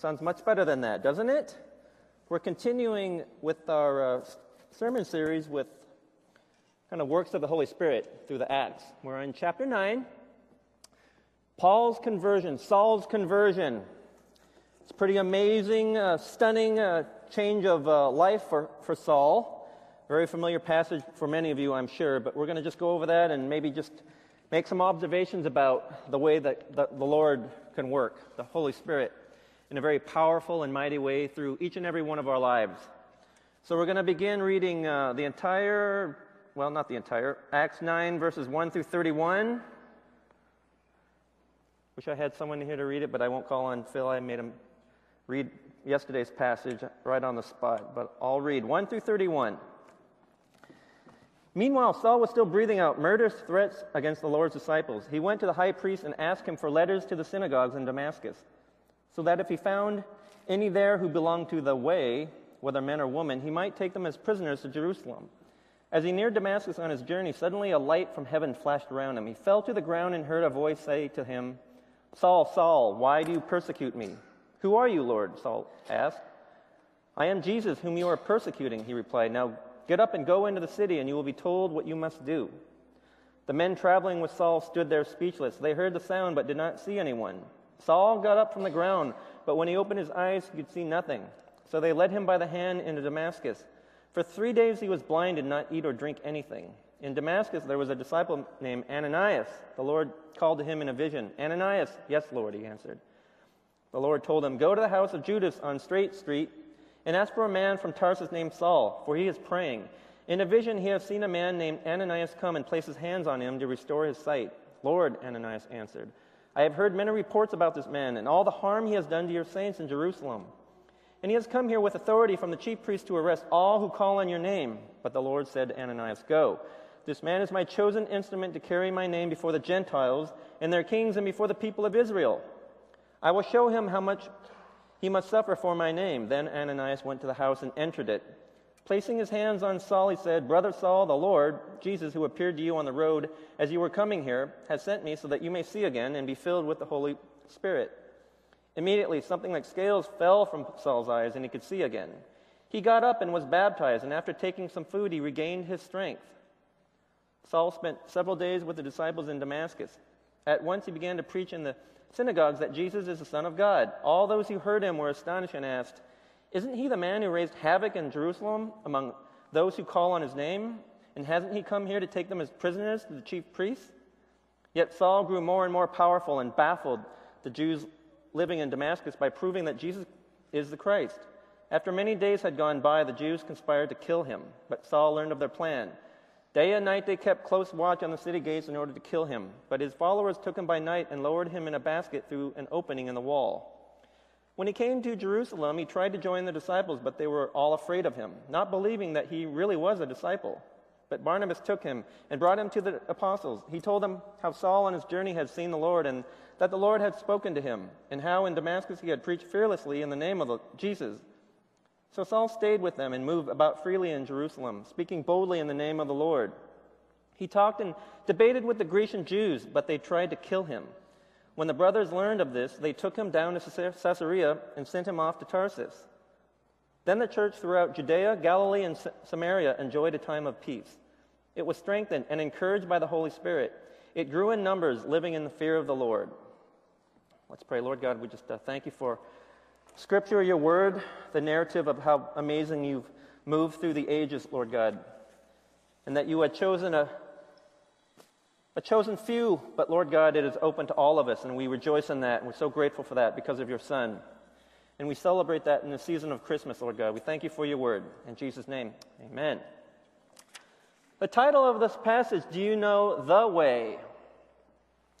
Sounds much better than that, doesn't it? We're continuing with our uh, sermon series with kind of works of the Holy Spirit through the Acts. We're in chapter 9. Paul's conversion, Saul's conversion. It's pretty amazing, uh, stunning uh, change of uh, life for, for Saul. Very familiar passage for many of you, I'm sure, but we're going to just go over that and maybe just make some observations about the way that the, the Lord can work, the Holy Spirit in a very powerful and mighty way through each and every one of our lives. So we're going to begin reading uh, the entire, well, not the entire, Acts 9, verses 1 through 31. Wish I had someone here to read it, but I won't call on Phil. I made him read yesterday's passage right on the spot, but I'll read 1 through 31. Meanwhile, Saul was still breathing out murderous threats against the Lord's disciples. He went to the high priest and asked him for letters to the synagogues in Damascus so that if he found any there who belonged to the way, whether men or women, he might take them as prisoners to Jerusalem. As he neared Damascus on his journey, suddenly a light from heaven flashed around him. He fell to the ground and heard a voice say to him, Saul, Saul, why do you persecute me? Who are you, Lord? Saul asked. I am Jesus, whom you are persecuting, he replied. Now get up and go into the city, and you will be told what you must do. The men traveling with Saul stood there speechless. They heard the sound, but did not see anyone. Saul got up from the ground, but when he opened his eyes, he could see nothing. So they led him by the hand into Damascus. For three days he was blind, did not eat or drink anything. In Damascus there was a disciple named Ananias. The Lord called to him in a vision. Ananias, yes, Lord, he answered. The Lord told him, Go to the house of Judas on Straight Street and ask for a man from Tarsus named Saul, for he is praying. In a vision he has seen a man named Ananias come and place his hands on him to restore his sight. Lord, Ananias answered. I have heard many reports about this man and all the harm he has done to your saints in Jerusalem. And he has come here with authority from the chief priest to arrest all who call on your name. But the Lord said to Ananias, Go. This man is my chosen instrument to carry my name before the Gentiles and their kings and before the people of Israel. I will show him how much he must suffer for my name. Then Ananias went to the house and entered it. Placing his hands on Saul, he said, Brother Saul, the Lord, Jesus, who appeared to you on the road as you were coming here, has sent me so that you may see again and be filled with the Holy Spirit. Immediately, something like scales fell from Saul's eyes, and he could see again. He got up and was baptized, and after taking some food, he regained his strength. Saul spent several days with the disciples in Damascus. At once, he began to preach in the synagogues that Jesus is the Son of God. All those who heard him were astonished and asked, isn't he the man who raised havoc in Jerusalem among those who call on his name? And hasn't he come here to take them as prisoners to the chief priests? Yet Saul grew more and more powerful and baffled the Jews living in Damascus by proving that Jesus is the Christ. After many days had gone by, the Jews conspired to kill him, but Saul learned of their plan. Day and night they kept close watch on the city gates in order to kill him, but his followers took him by night and lowered him in a basket through an opening in the wall. When he came to Jerusalem, he tried to join the disciples, but they were all afraid of him, not believing that he really was a disciple. But Barnabas took him and brought him to the apostles. He told them how Saul on his journey had seen the Lord and that the Lord had spoken to him, and how in Damascus he had preached fearlessly in the name of Jesus. So Saul stayed with them and moved about freely in Jerusalem, speaking boldly in the name of the Lord. He talked and debated with the Grecian Jews, but they tried to kill him. When the brothers learned of this, they took him down to Caesarea and sent him off to Tarsus. Then the church throughout Judea, Galilee, and Samaria enjoyed a time of peace. It was strengthened and encouraged by the Holy Spirit. It grew in numbers, living in the fear of the Lord. Let's pray. Lord God, we just uh, thank you for Scripture, your word, the narrative of how amazing you've moved through the ages, Lord God, and that you had chosen a a chosen few, but Lord God, it is open to all of us, and we rejoice in that, and we're so grateful for that because of your Son. And we celebrate that in the season of Christmas, Lord God. We thank you for your word. In Jesus' name, amen. The title of this passage, Do You Know the Way?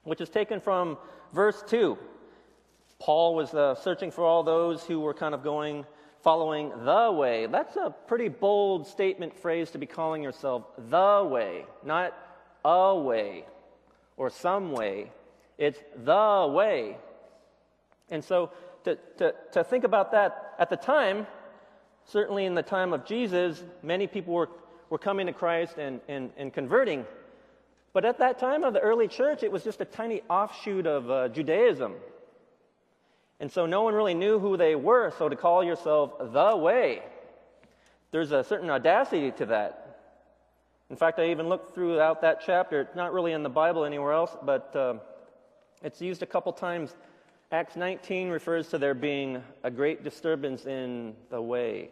which is taken from verse 2. Paul was uh, searching for all those who were kind of going, following the way. That's a pretty bold statement phrase to be calling yourself the way, not a way or some way. It's the way. And so to, to, to think about that at the time, certainly in the time of Jesus, many people were, were coming to Christ and, and, and converting. But at that time of the early church, it was just a tiny offshoot of uh, Judaism. And so no one really knew who they were, so to call yourself the way, there's a certain audacity to that. In fact, I even looked throughout that chapter. Not really in the Bible anywhere else, but uh, it's used a couple times. Acts 19 refers to there being a great disturbance in the way.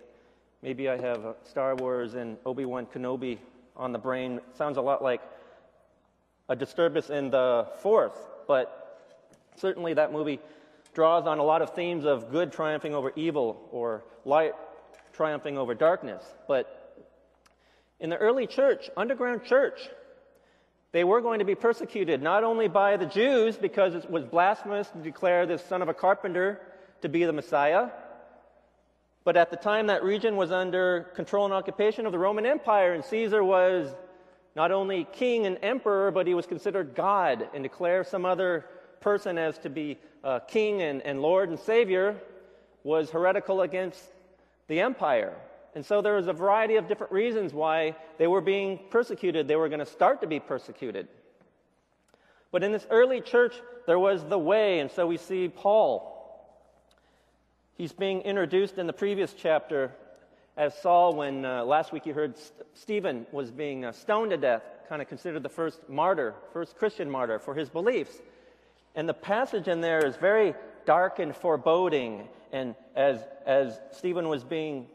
Maybe I have Star Wars and Obi Wan Kenobi on the brain. It sounds a lot like a disturbance in the force, but certainly that movie draws on a lot of themes of good triumphing over evil or light triumphing over darkness. But in the early church, underground church, they were going to be persecuted not only by the Jews because it was blasphemous to declare this son of a carpenter to be the Messiah, but at the time that region was under control and occupation of the Roman Empire, and Caesar was not only king and emperor, but he was considered God, and declare some other person as to be uh, king and, and Lord and Savior was heretical against the empire. And so there was a variety of different reasons why they were being persecuted. They were going to start to be persecuted. But in this early church, there was the way. And so we see Paul. He's being introduced in the previous chapter as Saul when uh, last week you heard St- Stephen was being uh, stoned to death, kind of considered the first martyr, first Christian martyr for his beliefs. And the passage in there is very dark and foreboding. And as, as Stephen was being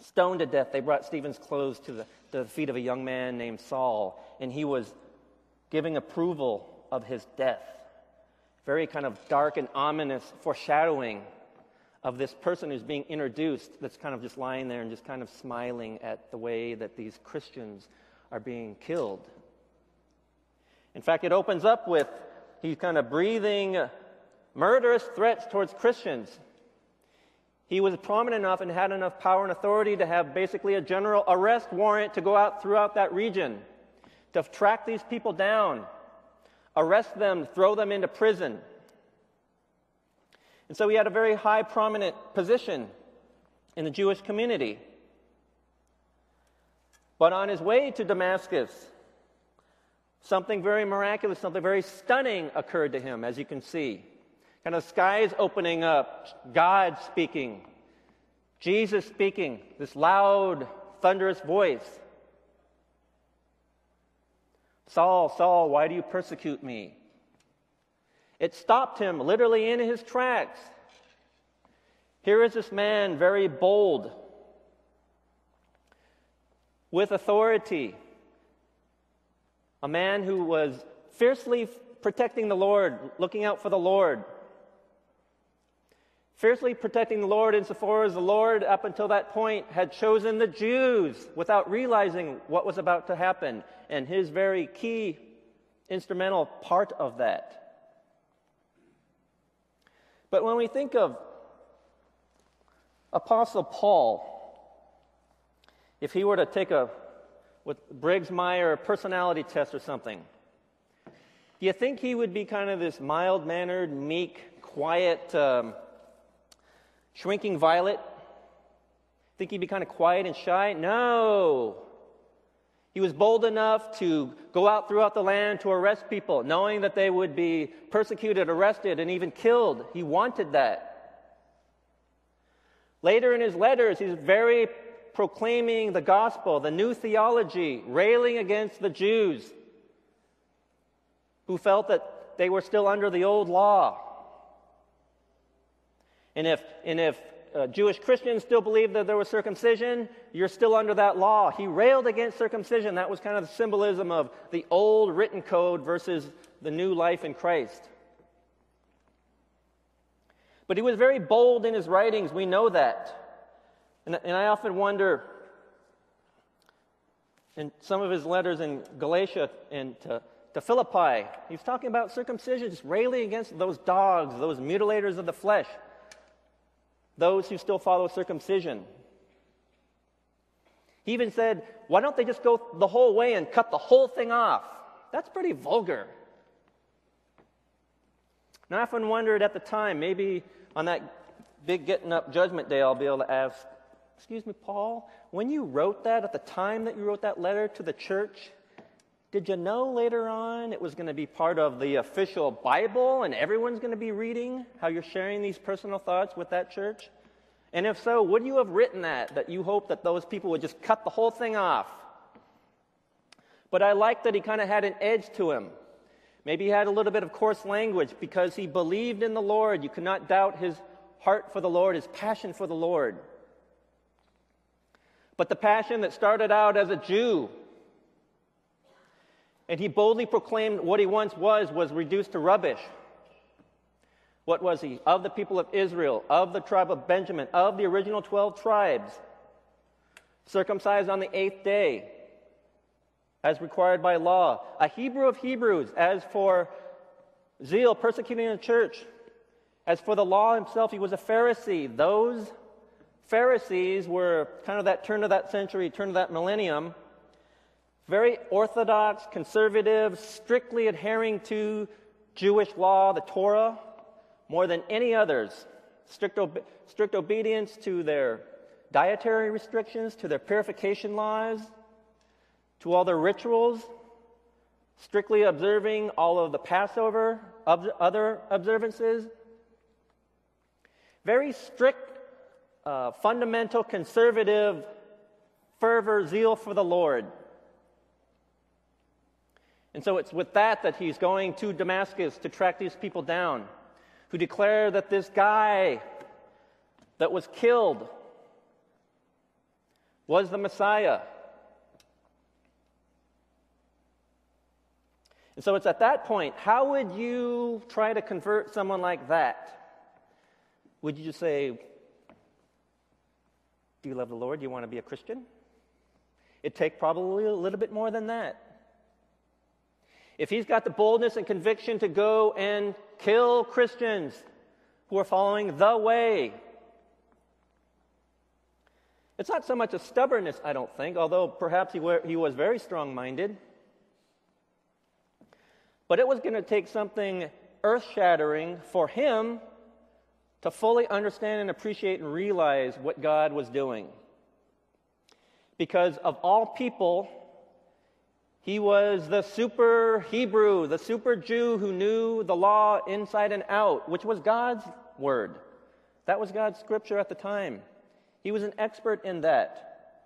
stoned to death, they brought Stephen's clothes to the, to the feet of a young man named Saul, and he was giving approval of his death. Very kind of dark and ominous foreshadowing of this person who's being introduced that's kind of just lying there and just kind of smiling at the way that these Christians are being killed. In fact, it opens up with he's kind of breathing murderous threats towards Christians. He was prominent enough and had enough power and authority to have basically a general arrest warrant to go out throughout that region, to track these people down, arrest them, throw them into prison. And so he had a very high, prominent position in the Jewish community. But on his way to Damascus, something very miraculous, something very stunning occurred to him, as you can see kind of skies opening up, God speaking, Jesus speaking, this loud, thunderous voice. Saul, Saul, why do you persecute me? It stopped him literally in his tracks. Here is this man, very bold, with authority, a man who was fiercely protecting the Lord, looking out for the Lord fiercely protecting the Lord insofar as the Lord, up until that point, had chosen the Jews without realizing what was about to happen, and his very key instrumental part of that. But when we think of Apostle Paul, if he were to take a with Briggs Meyer personality test or something, do you think he would be kind of this mild mannered, meek, quiet, um, Shrinking violet? Think he'd be kind of quiet and shy? No. He was bold enough to go out throughout the land to arrest people, knowing that they would be persecuted, arrested, and even killed. He wanted that. Later in his letters, he's very proclaiming the gospel, the new theology, railing against the Jews who felt that they were still under the old law. And if, and if uh, Jewish Christians still believe that there was circumcision, you're still under that law. He railed against circumcision. That was kind of the symbolism of the old written code versus the new life in Christ. But he was very bold in his writings. We know that. And, and I often wonder in some of his letters in Galatia and to, to Philippi, he's talking about circumcision, just railing against those dogs, those mutilators of the flesh those who still follow circumcision. He even said, Why don't they just go the whole way and cut the whole thing off? That's pretty vulgar. And I often wondered at the time, maybe on that big getting up judgment day, I'll be able to ask, Excuse me, Paul, when you wrote that, at the time that you wrote that letter to the church, did you know later on it was going to be part of the official Bible and everyone's going to be reading how you're sharing these personal thoughts with that church? And if so, would you have written that, that you hope that those people would just cut the whole thing off? But I like that he kind of had an edge to him. Maybe he had a little bit of coarse language because he believed in the Lord. You cannot doubt his heart for the Lord, his passion for the Lord. But the passion that started out as a Jew, and he boldly proclaimed what he once was, was reduced to rubbish. What was he? Of the people of Israel, of the tribe of Benjamin, of the original 12 tribes, circumcised on the eighth day, as required by law, a Hebrew of Hebrews, as for zeal, persecuting the church, as for the law himself, he was a Pharisee. Those Pharisees were kind of that turn of that century, turn of that millennium, very orthodox, conservative, strictly adhering to Jewish law, the Torah, more than any others. Strict, ob- strict obedience to their dietary restrictions, to their purification laws, to all their rituals, strictly observing all of the Passover, ob- other observances. Very strict, uh, fundamental, conservative fervor, zeal for the Lord. And so it's with that that he's going to Damascus to track these people down who declare that this guy that was killed was the Messiah. And so it's at that point, how would you try to convert someone like that? Would you just say, Do you love the Lord? Do you want to be a Christian? It'd take probably a little bit more than that. If he's got the boldness and conviction to go and kill Christians who are following the way, it's not so much a stubbornness, I don't think, although perhaps he, were, he was very strong minded. But it was going to take something earth shattering for him to fully understand and appreciate and realize what God was doing. Because of all people, he was the super Hebrew, the super Jew who knew the law inside and out, which was God's word. That was God's scripture at the time. He was an expert in that.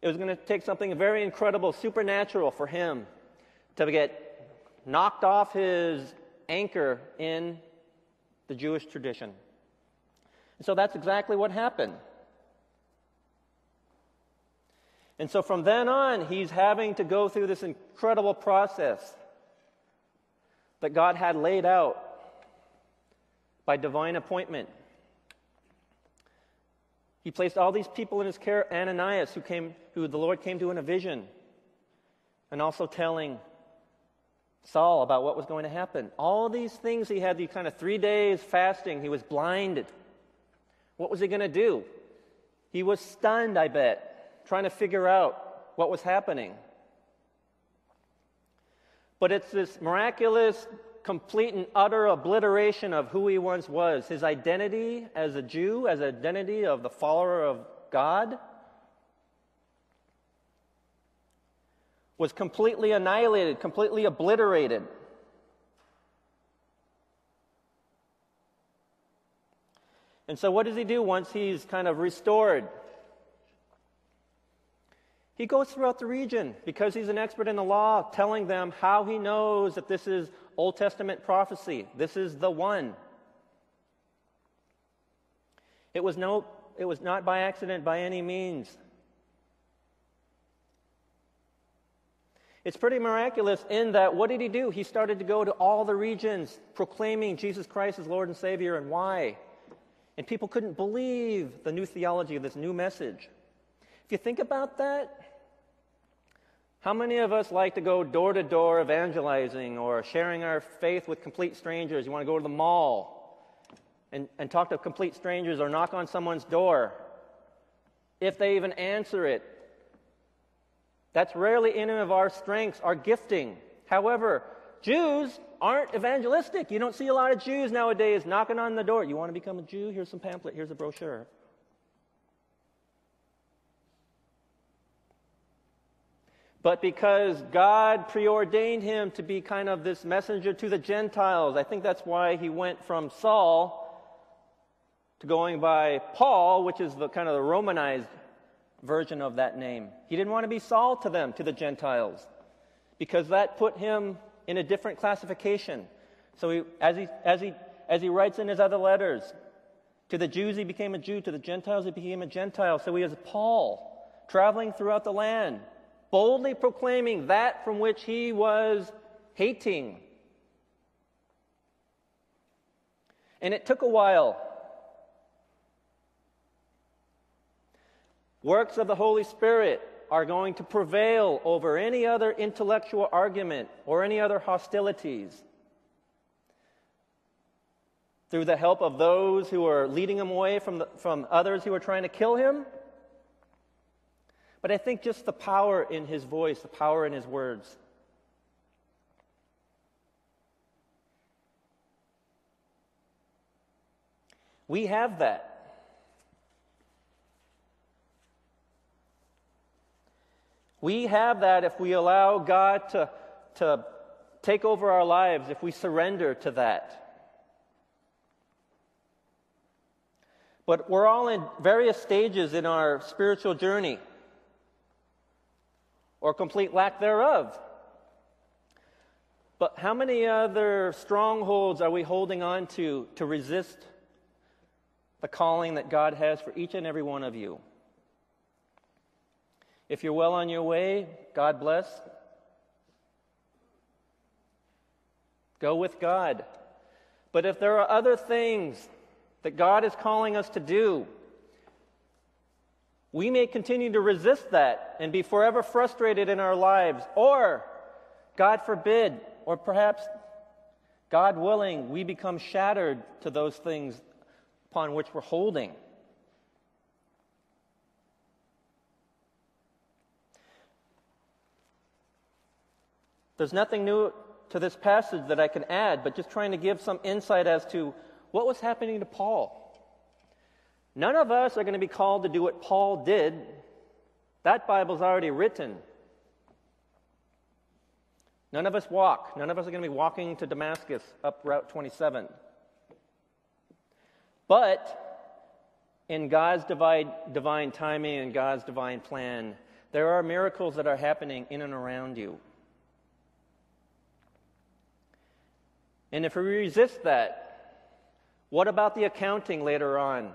It was going to take something very incredible, supernatural for him to get knocked off his anchor in the Jewish tradition. And so that's exactly what happened. And so from then on, he's having to go through this incredible process that God had laid out by divine appointment. He placed all these people in his care. Ananias, who, came, who the Lord came to in a vision, and also telling Saul about what was going to happen. All these things he had, these kind of three days fasting. He was blinded. What was he going to do? He was stunned, I bet, trying to figure out what was happening. But it's this miraculous complete and utter obliteration of who he once was, his identity as a Jew, as identity of the follower of God, was completely annihilated, completely obliterated. And so, what does he do once he's kind of restored? He goes throughout the region because he's an expert in the law, telling them how he knows that this is Old Testament prophecy. This is the one. It was, no, it was not by accident by any means. It's pretty miraculous in that what did he do? He started to go to all the regions proclaiming Jesus Christ as Lord and Savior and why. And people couldn't believe the new theology of this new message. If you think about that, how many of us like to go door to door evangelizing or sharing our faith with complete strangers? You want to go to the mall and, and talk to complete strangers or knock on someone's door if they even answer it. That's rarely any of our strengths, our gifting. However, Jews aren't evangelistic. You don't see a lot of Jews nowadays knocking on the door. You want to become a Jew? Here's some pamphlet, here's a brochure. But because God preordained him to be kind of this messenger to the Gentiles. I think that's why he went from Saul to going by Paul, which is the kind of the Romanized version of that name. He didn't want to be Saul to them, to the Gentiles, because that put him in a different classification. So he, as, he, as, he, as he writes in his other letters, to the Jews he became a Jew, to the Gentiles he became a Gentile. So he is Paul, traveling throughout the land, boldly proclaiming that from which he was hating. And it took a while. Works of the Holy Spirit are going to prevail over any other intellectual argument or any other hostilities. Through the help of those who are leading him away from, the, from others who are trying to kill him. But I think just the power in his voice, the power in his words. We have that. We have that if we allow God to, to take over our lives, if we surrender to that. But we're all in various stages in our spiritual journey, or complete lack thereof. But how many other strongholds are we holding on to to resist the calling that God has for each and every one of you? If you're well on your way, God bless. Go with God. But if there are other things that God is calling us to do, we may continue to resist that and be forever frustrated in our lives. Or, God forbid, or perhaps, God willing, we become shattered to those things upon which we're holding. There's nothing new to this passage that I can add, but just trying to give some insight as to what was happening to Paul. None of us are going to be called to do what Paul did. That Bible's already written. None of us walk. None of us are going to be walking to Damascus up Route 27. But in God's divine, divine timing and God's divine plan, there are miracles that are happening in and around you. And if we resist that, what about the accounting later on?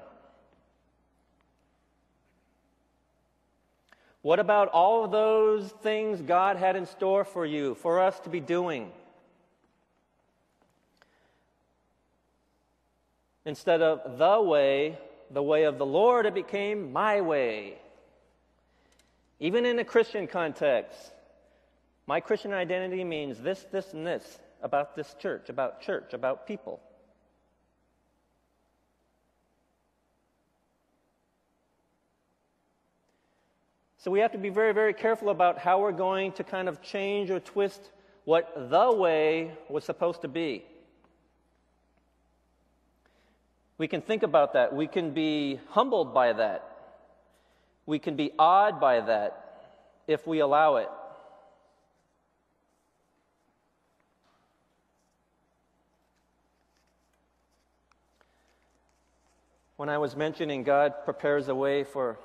What about all of those things God had in store for you, for us to be doing? Instead of the way, the way of the Lord, it became my way. Even in a Christian context, my Christian identity means this, this, and this about this church, about church, about people. So we have to be very, very careful about how we're going to kind of change or twist what the way was supposed to be. We can think about that. We can be humbled by that. We can be awed by that if we allow it. When I was mentioning God prepares a way for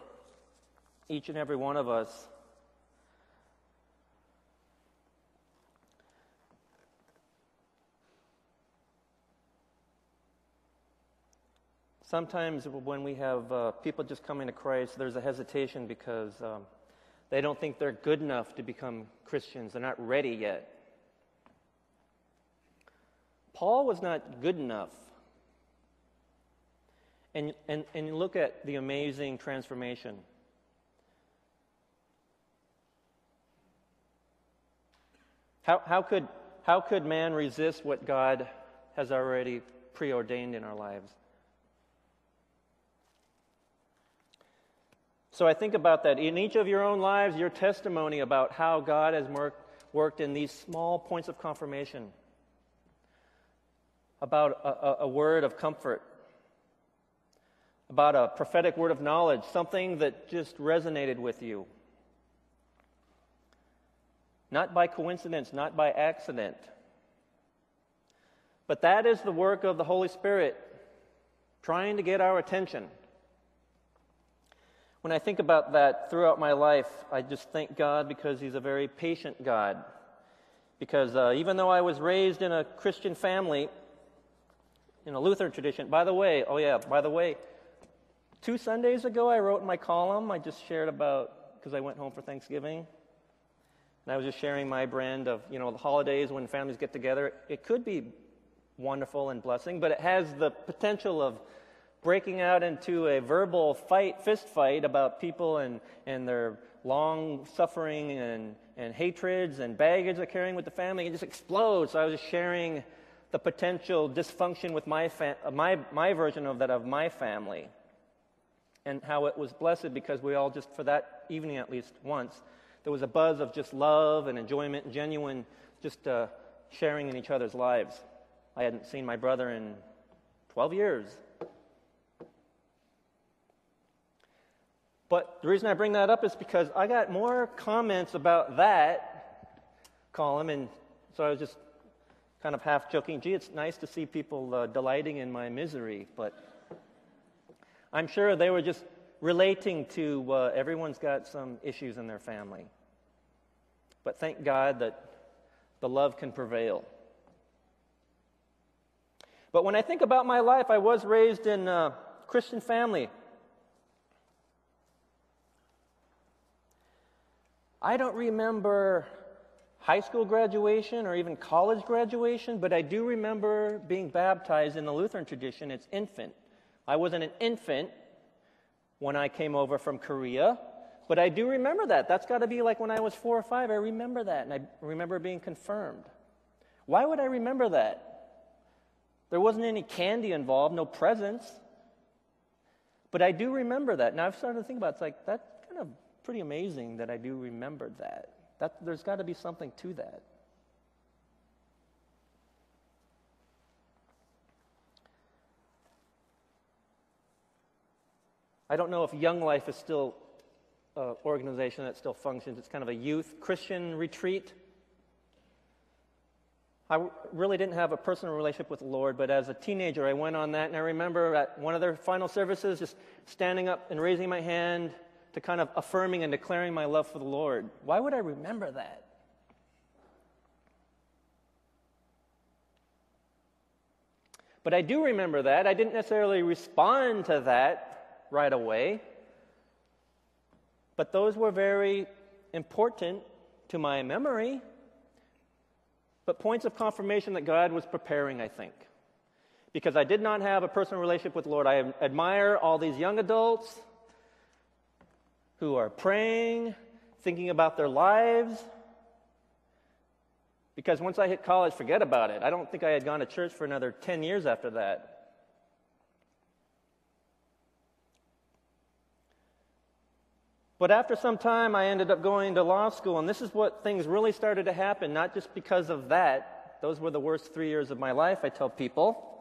each and every one of us, Sometimes when we have uh, people just coming to Christ, there's a hesitation because um, they don't think they're good enough to become Christians. They're not ready yet. Paul was not good enough and, and, and look at the amazing transformation. How, how, could, how could man resist what God has already preordained in our lives? So I think about that. In each of your own lives, your testimony about how God has worked, worked in these small points of confirmation, about a, a, a word of comfort, about a prophetic word of knowledge, something that just resonated with you. Not by coincidence, not by accident. But that is the work of the Holy Spirit, trying to get our attention. When I think about that throughout my life, I just thank God because He's a very patient God. Because uh, even though I was raised in a Christian family, in a Lutheran tradition, by the way, oh yeah, by the way, two Sundays ago I wrote in my column, I just shared about, because I went home for Thanksgiving, and I was just sharing my brand of, you know, the holidays when families get together. It could be wonderful and blessing, but it has the potential of breaking out into a verbal fight, fist fight about people and, and their long suffering and, and hatreds and baggage they're carrying with the family. It just explodes. So I was just sharing the potential dysfunction with my, fa- my, my version of that of my family and how it was blessed because we all just, for that evening at least once, there was a buzz of just love and enjoyment genuine just uh, sharing in each other's lives. I hadn't seen my brother in 12 years. But the reason I bring that up is because I got more comments about that column, and so I was just kind of half joking, gee, it's nice to see people uh, delighting in my misery, but I'm sure they were just relating to uh, everyone's got some issues in their family. But thank God that the love can prevail. But when I think about my life, I was raised in a Christian family. I don't remember high school graduation or even college graduation, but I do remember being baptized in the Lutheran tradition as infant. I wasn't an infant when I came over from Korea, but I do remember that. That's got to be like when I was four or five. I remember that, and I remember being confirmed. Why would I remember that? There wasn't any candy involved, no presents. But I do remember that. Now I've started to think about it. It's like, that's kind of pretty amazing that I do remember that. that there's got to be something to that. I don't know if Young Life is still an organization that still functions. It's kind of a youth Christian retreat. I really didn't have a personal relationship with the Lord, but as a teenager, I went on that, and I remember at one of their final services just standing up and raising my hand to kind of affirming and declaring my love for the Lord. Why would I remember that? But I do remember that. I didn't necessarily respond to that right away, but those were very important to my memory but points of confirmation that God was preparing, I think. Because I did not have a personal relationship with the Lord. I admire all these young adults who are praying, thinking about their lives. Because once I hit college, forget about it. I don't think I had gone to church for another 10 years after that. But after some time, I ended up going to law school, and this is what things really started to happen, not just because of that. Those were the worst three years of my life, I tell people.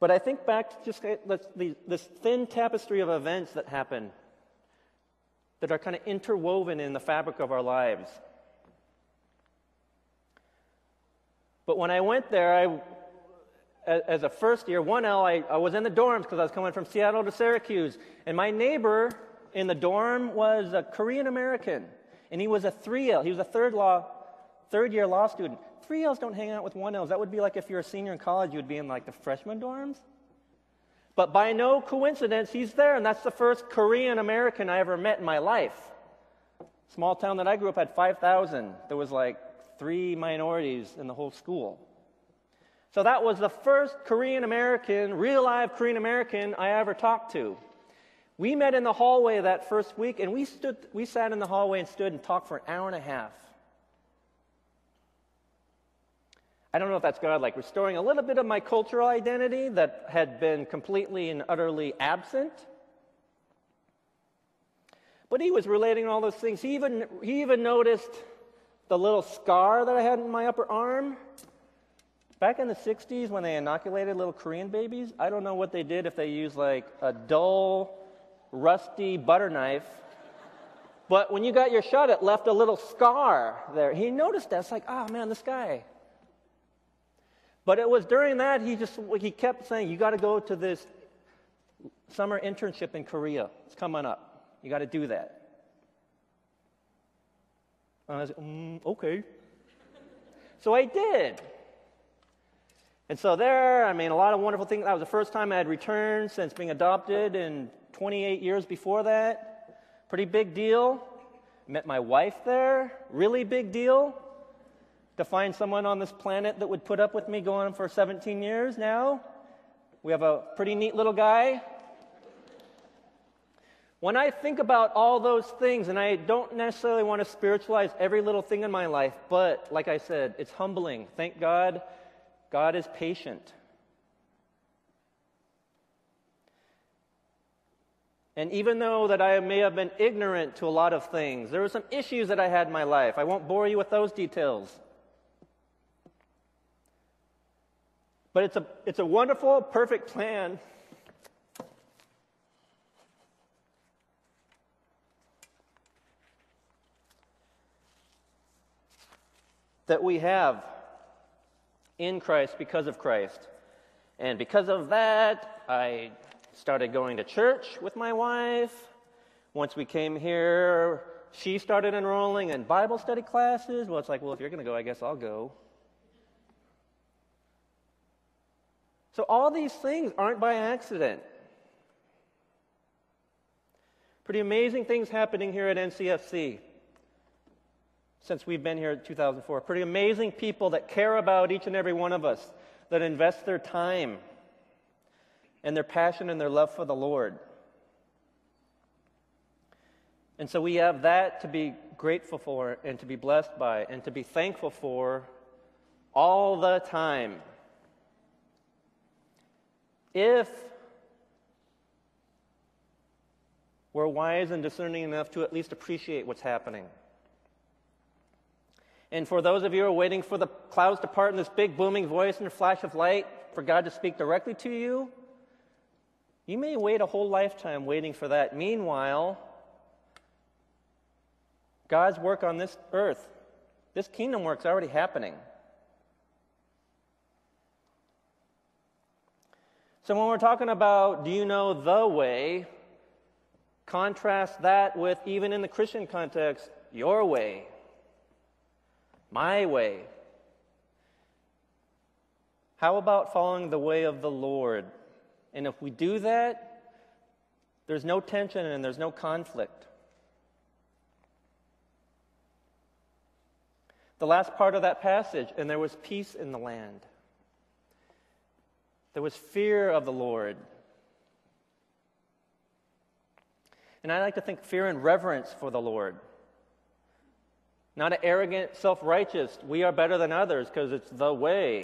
But I think back to just eh, this thin tapestry of events that happen that are kind of interwoven in the fabric of our lives. But when I went there, I as a first year, 1L, I, I was in the dorms because I was coming from Seattle to Syracuse. And my neighbor in the dorm was a Korean American. And he was a 3L. He was a third law, third year law student. 3Ls don't hang out with 1Ls. That would be like if you're a senior in college, you would be in like the freshman dorms. But by no coincidence, he's there. And that's the first Korean American I ever met in my life. Small town that I grew up had 5,000. There was like three minorities in the whole school. So that was the first Korean American, real live Korean American I ever talked to. We met in the hallway that first week, and we, stood, we sat in the hallway and stood and talked for an hour and a half. I don't know if that's God like restoring a little bit of my cultural identity that had been completely and utterly absent. But he was relating all those things. He even, he even noticed the little scar that I had in my upper arm. Back in the 60s, when they inoculated little Korean babies, I don't know what they did if they used like a dull, rusty butter knife But when you got your shot, it left a little scar there. He noticed that. It's like, oh man, this guy. But it was during that he just he kept saying, you got to go to this summer internship in Korea. It's coming up. You got to do that. And I was like, mm, okay. so I did. And so there, I mean, a lot of wonderful things. That was the first time I had returned since being adopted, and 28 years before that. Pretty big deal. Met my wife there. Really big deal to find someone on this planet that would put up with me going for 17 years now. We have a pretty neat little guy. When I think about all those things, and I don't necessarily want to spiritualize every little thing in my life, but like I said, it's humbling. Thank God, God is patient. And even though that I may have been ignorant to a lot of things, there were some issues that I had in my life. I won't bore you with those details. But it's a, it's a wonderful, perfect plan. That we have in Christ because of Christ. And because of that, I started going to church with my wife. Once we came here, she started enrolling in Bible study classes. Well, it's like, well, if you're going to go, I guess I'll go. So, all these things aren't by accident. Pretty amazing things happening here at NCFC since we've been here in 2004. Pretty amazing people that care about each and every one of us, that invest their time and their passion and their love for the Lord. And so we have that to be grateful for and to be blessed by and to be thankful for all the time. If we're wise and discerning enough to at least appreciate what's happening. And for those of you who are waiting for the clouds to part in this big booming voice and a flash of light for God to speak directly to you, you may wait a whole lifetime waiting for that. Meanwhile, God's work on this earth, this kingdom work's already happening. So when we're talking about do you know the way, contrast that with even in the Christian context, your way, my way. How about following the way of the Lord? And if we do that, there's no tension and there's no conflict. The last part of that passage, and there was peace in the land. There was fear of the Lord. And I like to think fear and reverence for the Lord. Not an arrogant, self righteous, we are better than others because it's the way.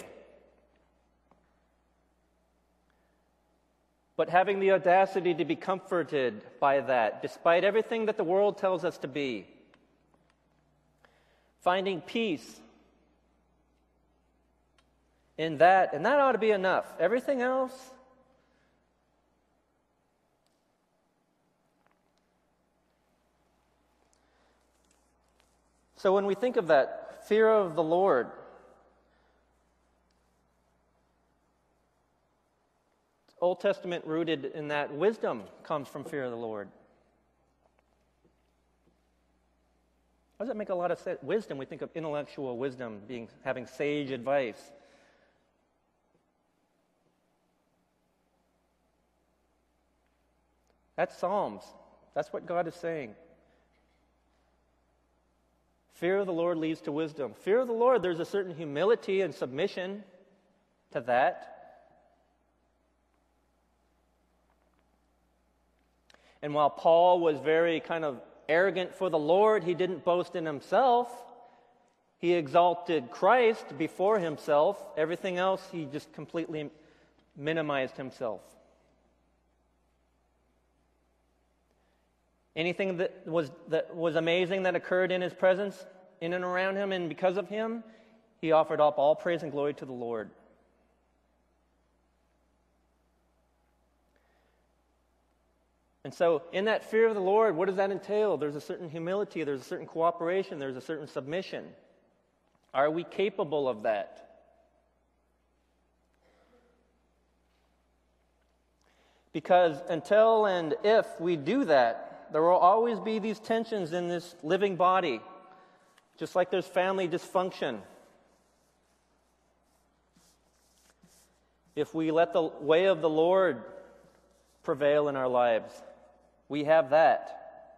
But having the audacity to be comforted by that, despite everything that the world tells us to be. Finding peace in that, and that ought to be enough. Everything else, So when we think of that fear of the Lord, Old Testament rooted in that wisdom comes from fear of the Lord. How does that make a lot of sense? Wisdom, we think of intellectual wisdom, being having sage advice. That's Psalms. That's what God is saying. Fear of the Lord leads to wisdom. Fear of the Lord, there's a certain humility and submission to that. And while Paul was very kind of arrogant for the Lord, he didn't boast in himself. He exalted Christ before himself. Everything else, he just completely minimized himself. Anything that was, that was amazing that occurred in his presence, in and around him, and because of him, he offered up all praise and glory to the Lord. And so, in that fear of the Lord, what does that entail? There's a certain humility, there's a certain cooperation, there's a certain submission. Are we capable of that? Because until and if we do that, there will always be these tensions in this living body, just like there's family dysfunction. If we let the way of the Lord prevail in our lives, we have that.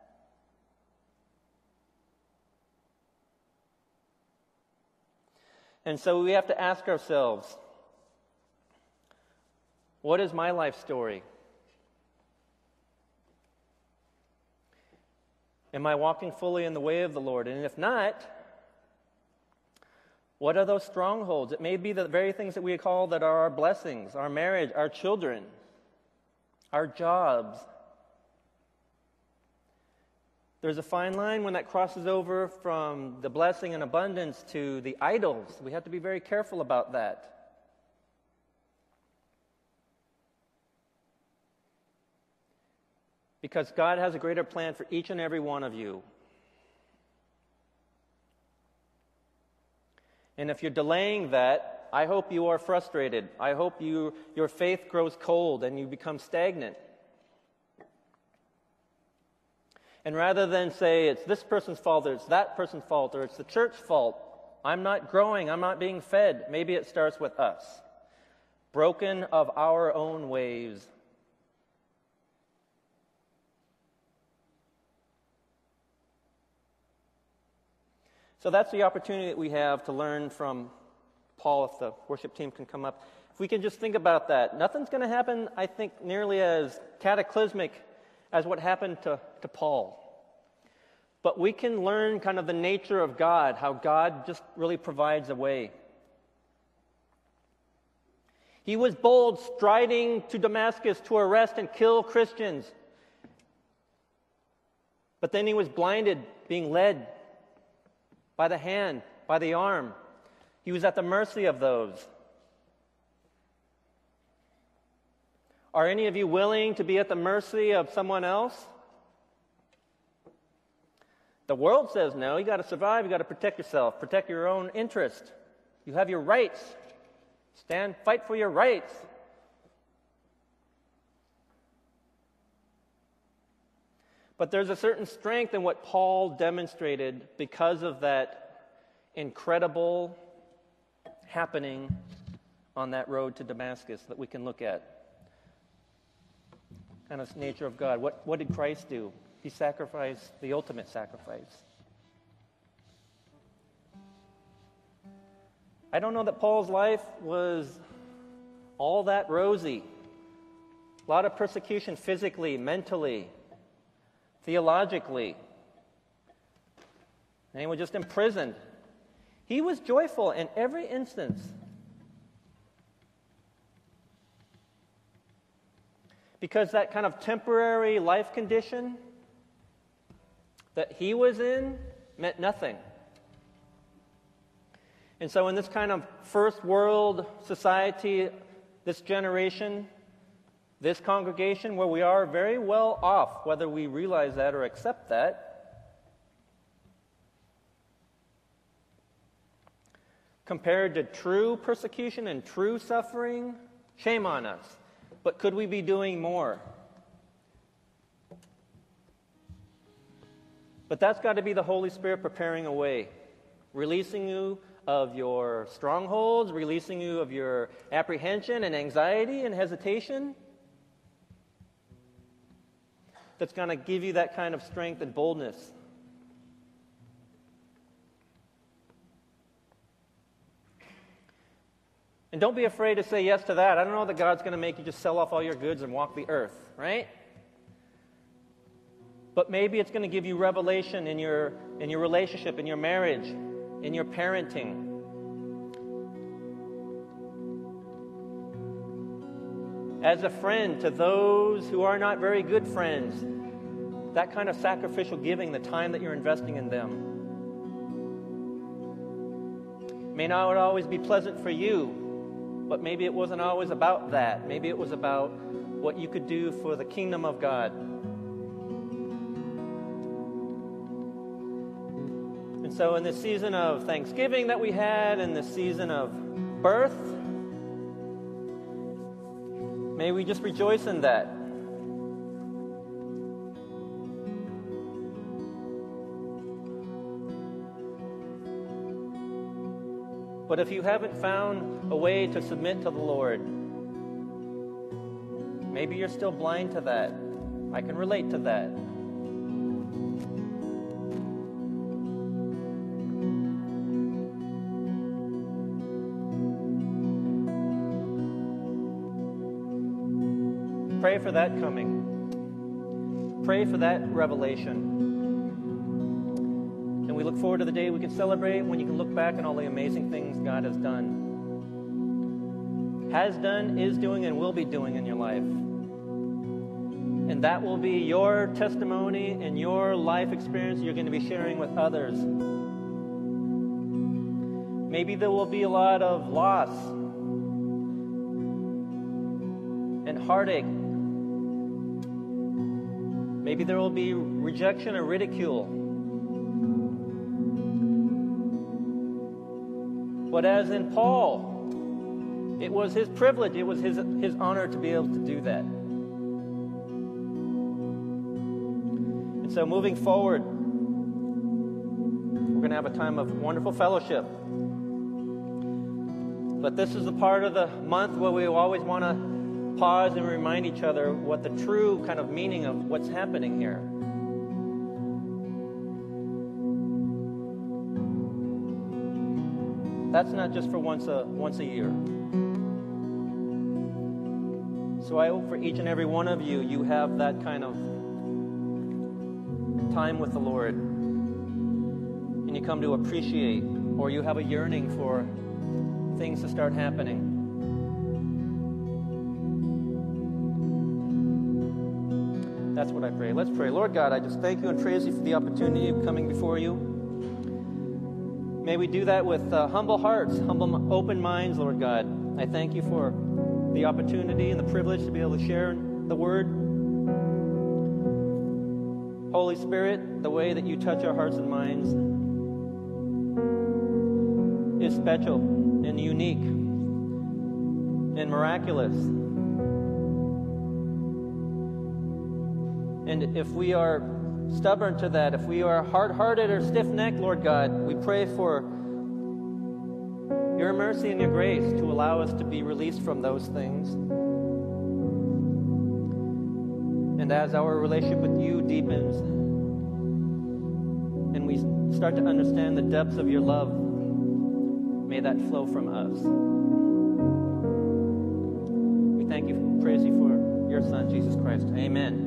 And so we have to ask ourselves what is my life story? Am I walking fully in the way of the Lord? And if not, what are those strongholds? It may be the very things that we call that are our blessings, our marriage, our children, our jobs, there's a fine line when that crosses over from the blessing and abundance to the idols. We have to be very careful about that. Because God has a greater plan for each and every one of you. And if you're delaying that, I hope you are frustrated. I hope you, your faith grows cold and you become stagnant. And rather than say it's this person's fault or it's that person's fault or it's the church's fault, I'm not growing, I'm not being fed, maybe it starts with us. Broken of our own ways. So that's the opportunity that we have to learn from Paul, if the worship team can come up. If we can just think about that, nothing's going to happen, I think, nearly as cataclysmic as what happened to, to Paul. But we can learn kind of the nature of God, how God just really provides a way. He was bold, striding to Damascus to arrest and kill Christians. But then he was blinded, being led by the hand, by the arm. He was at the mercy of those. Are any of you willing to be at the mercy of someone else? The world says no. You got to survive. You got to protect yourself, protect your own interest. You have your rights. Stand, fight for your rights. But there's a certain strength in what Paul demonstrated because of that incredible happening on that road to Damascus that we can look at kind of nature of God. What, what did Christ do? He sacrificed the ultimate sacrifice. I don't know that Paul's life was all that rosy. A lot of persecution physically, mentally, theologically. And he was just imprisoned. He was joyful in every instance. Because that kind of temporary life condition that he was in meant nothing. And so, in this kind of first world society, this generation, this congregation, where we are very well off, whether we realize that or accept that, compared to true persecution and true suffering, shame on us. But could we be doing more? But that's got to be the Holy Spirit preparing a way, releasing you of your strongholds, releasing you of your apprehension and anxiety and hesitation. That's going to give you that kind of strength and boldness And don't be afraid to say yes to that. I don't know that God's going to make you just sell off all your goods and walk the earth, right? But maybe it's going to give you revelation in your, in your relationship, in your marriage, in your parenting. as a friend to those who are not very good friends. That kind of sacrificial giving, the time that you're investing in them. May not always be pleasant for you, but maybe it wasn't always about that. Maybe it was about what you could do for the kingdom of God. And so, in this season of Thanksgiving that we had, in this season of birth, may we just rejoice in that. But if you haven't found a way to submit to the Lord, maybe you're still blind to that. I can relate to that. Pray for that coming. Pray for that revelation And we look forward to the day we can celebrate when you can look back on all the amazing things God has done, has done, is doing, and will be doing in your life. And that will be your testimony and your life experience you're going to be sharing with others. Maybe there will be a lot of loss and heartache. Maybe there will be rejection or ridicule. But as in Paul, it was his privilege, it was his, his honor to be able to do that. And so moving forward, we're going to have a time of wonderful fellowship. But this is the part of the month where we always want to pause and remind each other what the true kind of meaning of what's happening here. That's not just for once a, once a year. So I hope for each and every one of you, you have that kind of time with the Lord. And you come to appreciate, or you have a yearning for things to start happening. That's what I pray. Let's pray. Lord God, I just thank you and praise you for the opportunity of coming before you. May we do that with uh, humble hearts, humble, open minds, Lord God. I thank you for the opportunity and the privilege to be able to share the word. Holy Spirit, the way that you touch our hearts and minds is special and unique and miraculous. And if we are stubborn to that, if we are hard hearted or stiff necked, Lord God, we pray for your mercy and your grace to allow us to be released from those things. And as our relationship with you deepens and we start to understand the depths of your love, may that flow from us. We thank you, praise you for your Son, Jesus Christ. Amen.